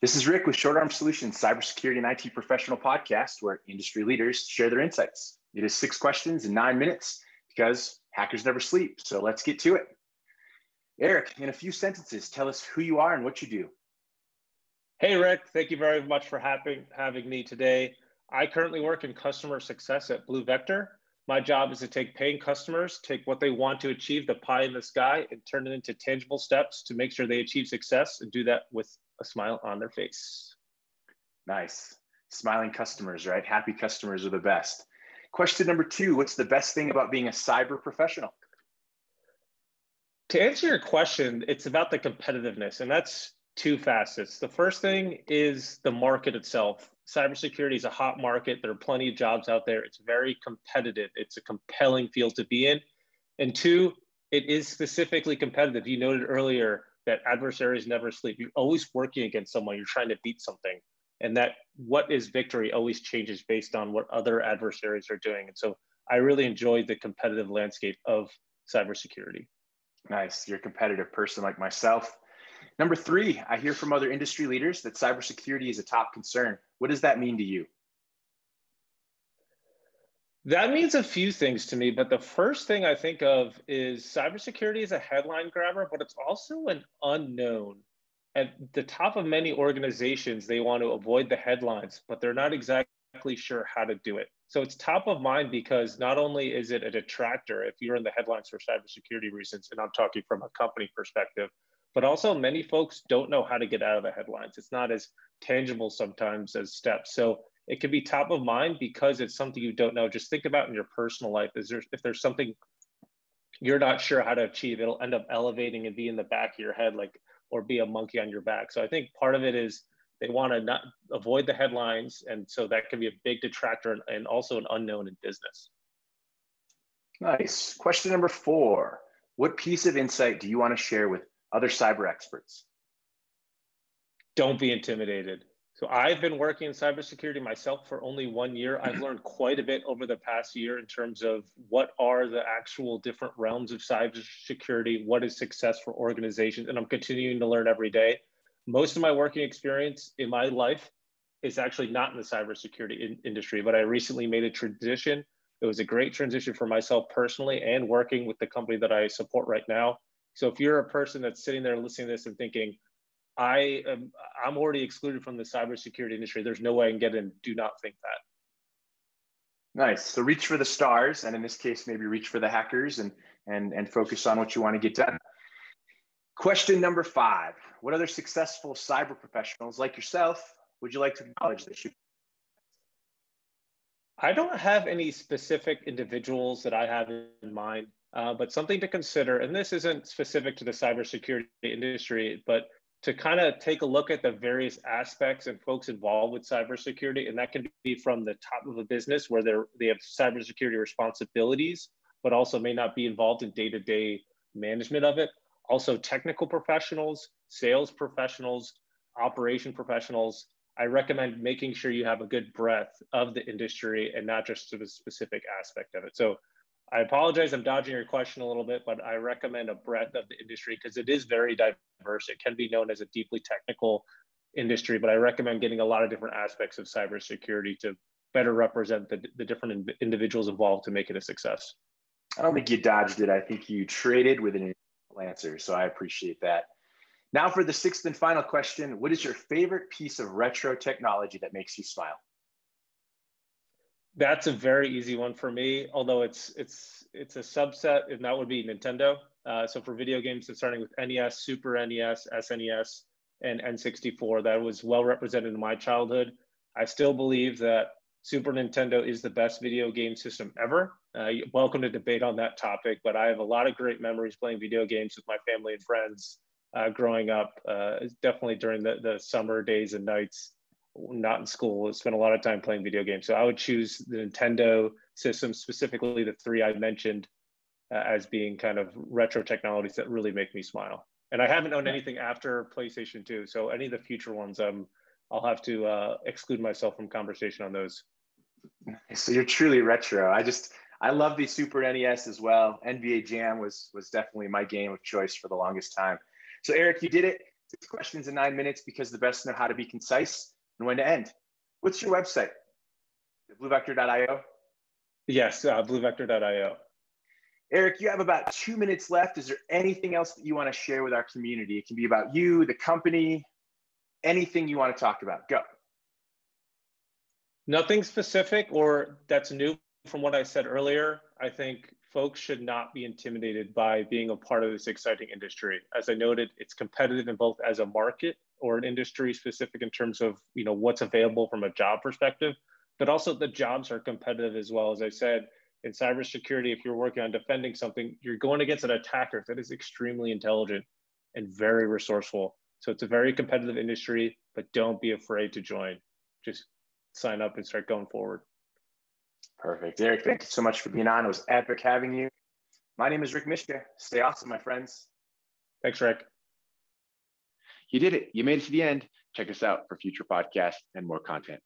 This is Rick with Short Arm Solutions, cybersecurity and IT professional podcast where industry leaders share their insights. It is six questions in nine minutes because hackers never sleep. So let's get to it. Eric, in a few sentences, tell us who you are and what you do. Hey, Rick, thank you very much for having, having me today. I currently work in customer success at BluVector. My job is to take paying customers, take what they want to achieve, the pie in the sky, and turn it into tangible steps to make sure they achieve success and do that with a smile on their face. Nice. Smiling customers, right? Happy customers are the best. Question number two What's the best thing about being a cyber professional? To answer your question, it's about the competitiveness, and that's two facets. The first thing is the market itself. Cybersecurity is a hot market. There are plenty of jobs out there. It's very competitive. It's a compelling field to be in. And two, it is specifically competitive. You noted earlier that adversaries never sleep. You're always working against someone. You're trying to beat something, and that what is victory always changes based on what other adversaries are doing. And so I really enjoyed the competitive landscape of cybersecurity. Nice. You're a competitive person like myself. Number three, I hear from other industry leaders that cybersecurity is a top concern. What does that mean to you? That means a few things to me, but the first thing I think of is cybersecurity is a headline grabber, but it's also an unknown. At the top of many organizations, they want to avoid the headlines, but they're not exactly sure how to do it. So it's top of mind because not only is it a detractor if you're in the headlines for cybersecurity reasons, and I'm talking from a company perspective, but also many folks don't know how to get out of the headlines. It's not as tangible sometimes as steps. So it can be top of mind because it's something you don't know. Just think about in your personal life. Is there if there's something you're not sure how to achieve, it'll end up elevating and be in the back of your head, like or be a monkey on your back. So I think part of it is they want to not avoid the headlines, and so that can be a big detractor and, and also an unknown in business. Nice. Question number four: What piece of insight do you want to share with other cyber experts? Don't be intimidated. So I've been working in cybersecurity myself for only one year. I've mm-hmm. learned quite a bit over the past year in terms of what are the actual different realms of cybersecurity, what is success for organizations, and I'm continuing to learn every day. Most of my working experience in my life is actually not in the cybersecurity in- industry, but I recently made a transition. It was a great transition for myself personally and working with the company that I support right now. So if you're a person that's sitting there listening to this and thinking, I am I'm already excluded from the cybersecurity industry. There's no way I can get in. Do not think that. Nice. So reach for the stars, and in this case, maybe reach for the hackers and and and focus on what you want to get done. Question number five: What other successful cyber professionals like yourself would you like to acknowledge that you? I don't have any specific individuals that I have in mind, uh, but something to consider, and this isn't specific to the cybersecurity industry, but to kind of take a look at the various aspects and folks involved with cybersecurity. And that can be from the top of a business where they're, they have cybersecurity responsibilities, but also may not be involved in day to day management of it. Also, technical professionals, sales professionals, operation professionals. I recommend making sure you have a good breadth of the industry and not just to the specific aspect of it. So I apologize, I'm dodging your question a little bit, but I recommend a breadth of the industry because it is very diverse. It can be known as a deeply technical industry, but I recommend getting a lot of different aspects of cybersecurity to better represent the, the different individuals involved to make it a success. I don't think you dodged it. I think you traded with an answer. So I appreciate that. Now for the sixth and final question, what is your favorite piece of retro technology that makes you smile? That's a very easy one for me. Although it's it's it's a subset, and that would be Nintendo. Uh, so for video games, it's starting with NES, Super NES, SNES, and N64. That was well represented in my childhood. I still believe that Super Nintendo is the best video game system ever. Uh, welcome to debate on that topic, but I have a lot of great memories playing video games with my family and friends uh, growing up. Uh, definitely during the, the summer days and nights not in school, spent a lot of time playing video games. So I would choose the Nintendo system, specifically the three I mentioned, uh, as being kind of retro technologies that really make me smile. And I haven't owned anything after PlayStation 2. So any of the future ones, um, I'll have to uh, exclude myself from conversation on those. So you're truly retro. I just I love the Super NES as well. NBA Jam was was definitely my game of choice for the longest time. So Eric, you did it. Six questions in nine minutes because the best know how to be concise and when to end. What's your website? Bluvector.io? Yes, uh, bluvector.io. Eric, you have about two minutes left. Is there anything else that you want to share with our community? It can be about you, the company, anything you want to talk about. Go. Nothing specific or that's new from what I said earlier. I think folks should not be intimidated by being a part of this exciting industry. As I noted, it's competitive in both as a market or an industry specific in terms of you know what's available from a job perspective, but also the jobs are competitive as well. As I said, in cybersecurity, if you're working on defending something, you're going against an attacker that is extremely intelligent and very resourceful. So it's a very competitive industry, but don't be afraid to join. Just sign up and start going forward. Perfect. Eric, thank you so much for being on. It was epic having you. My name is Rick Mishka. Stay awesome, my friends. Thanks, Rick. You did it. You made it to the end. Check us out for future podcasts and more content.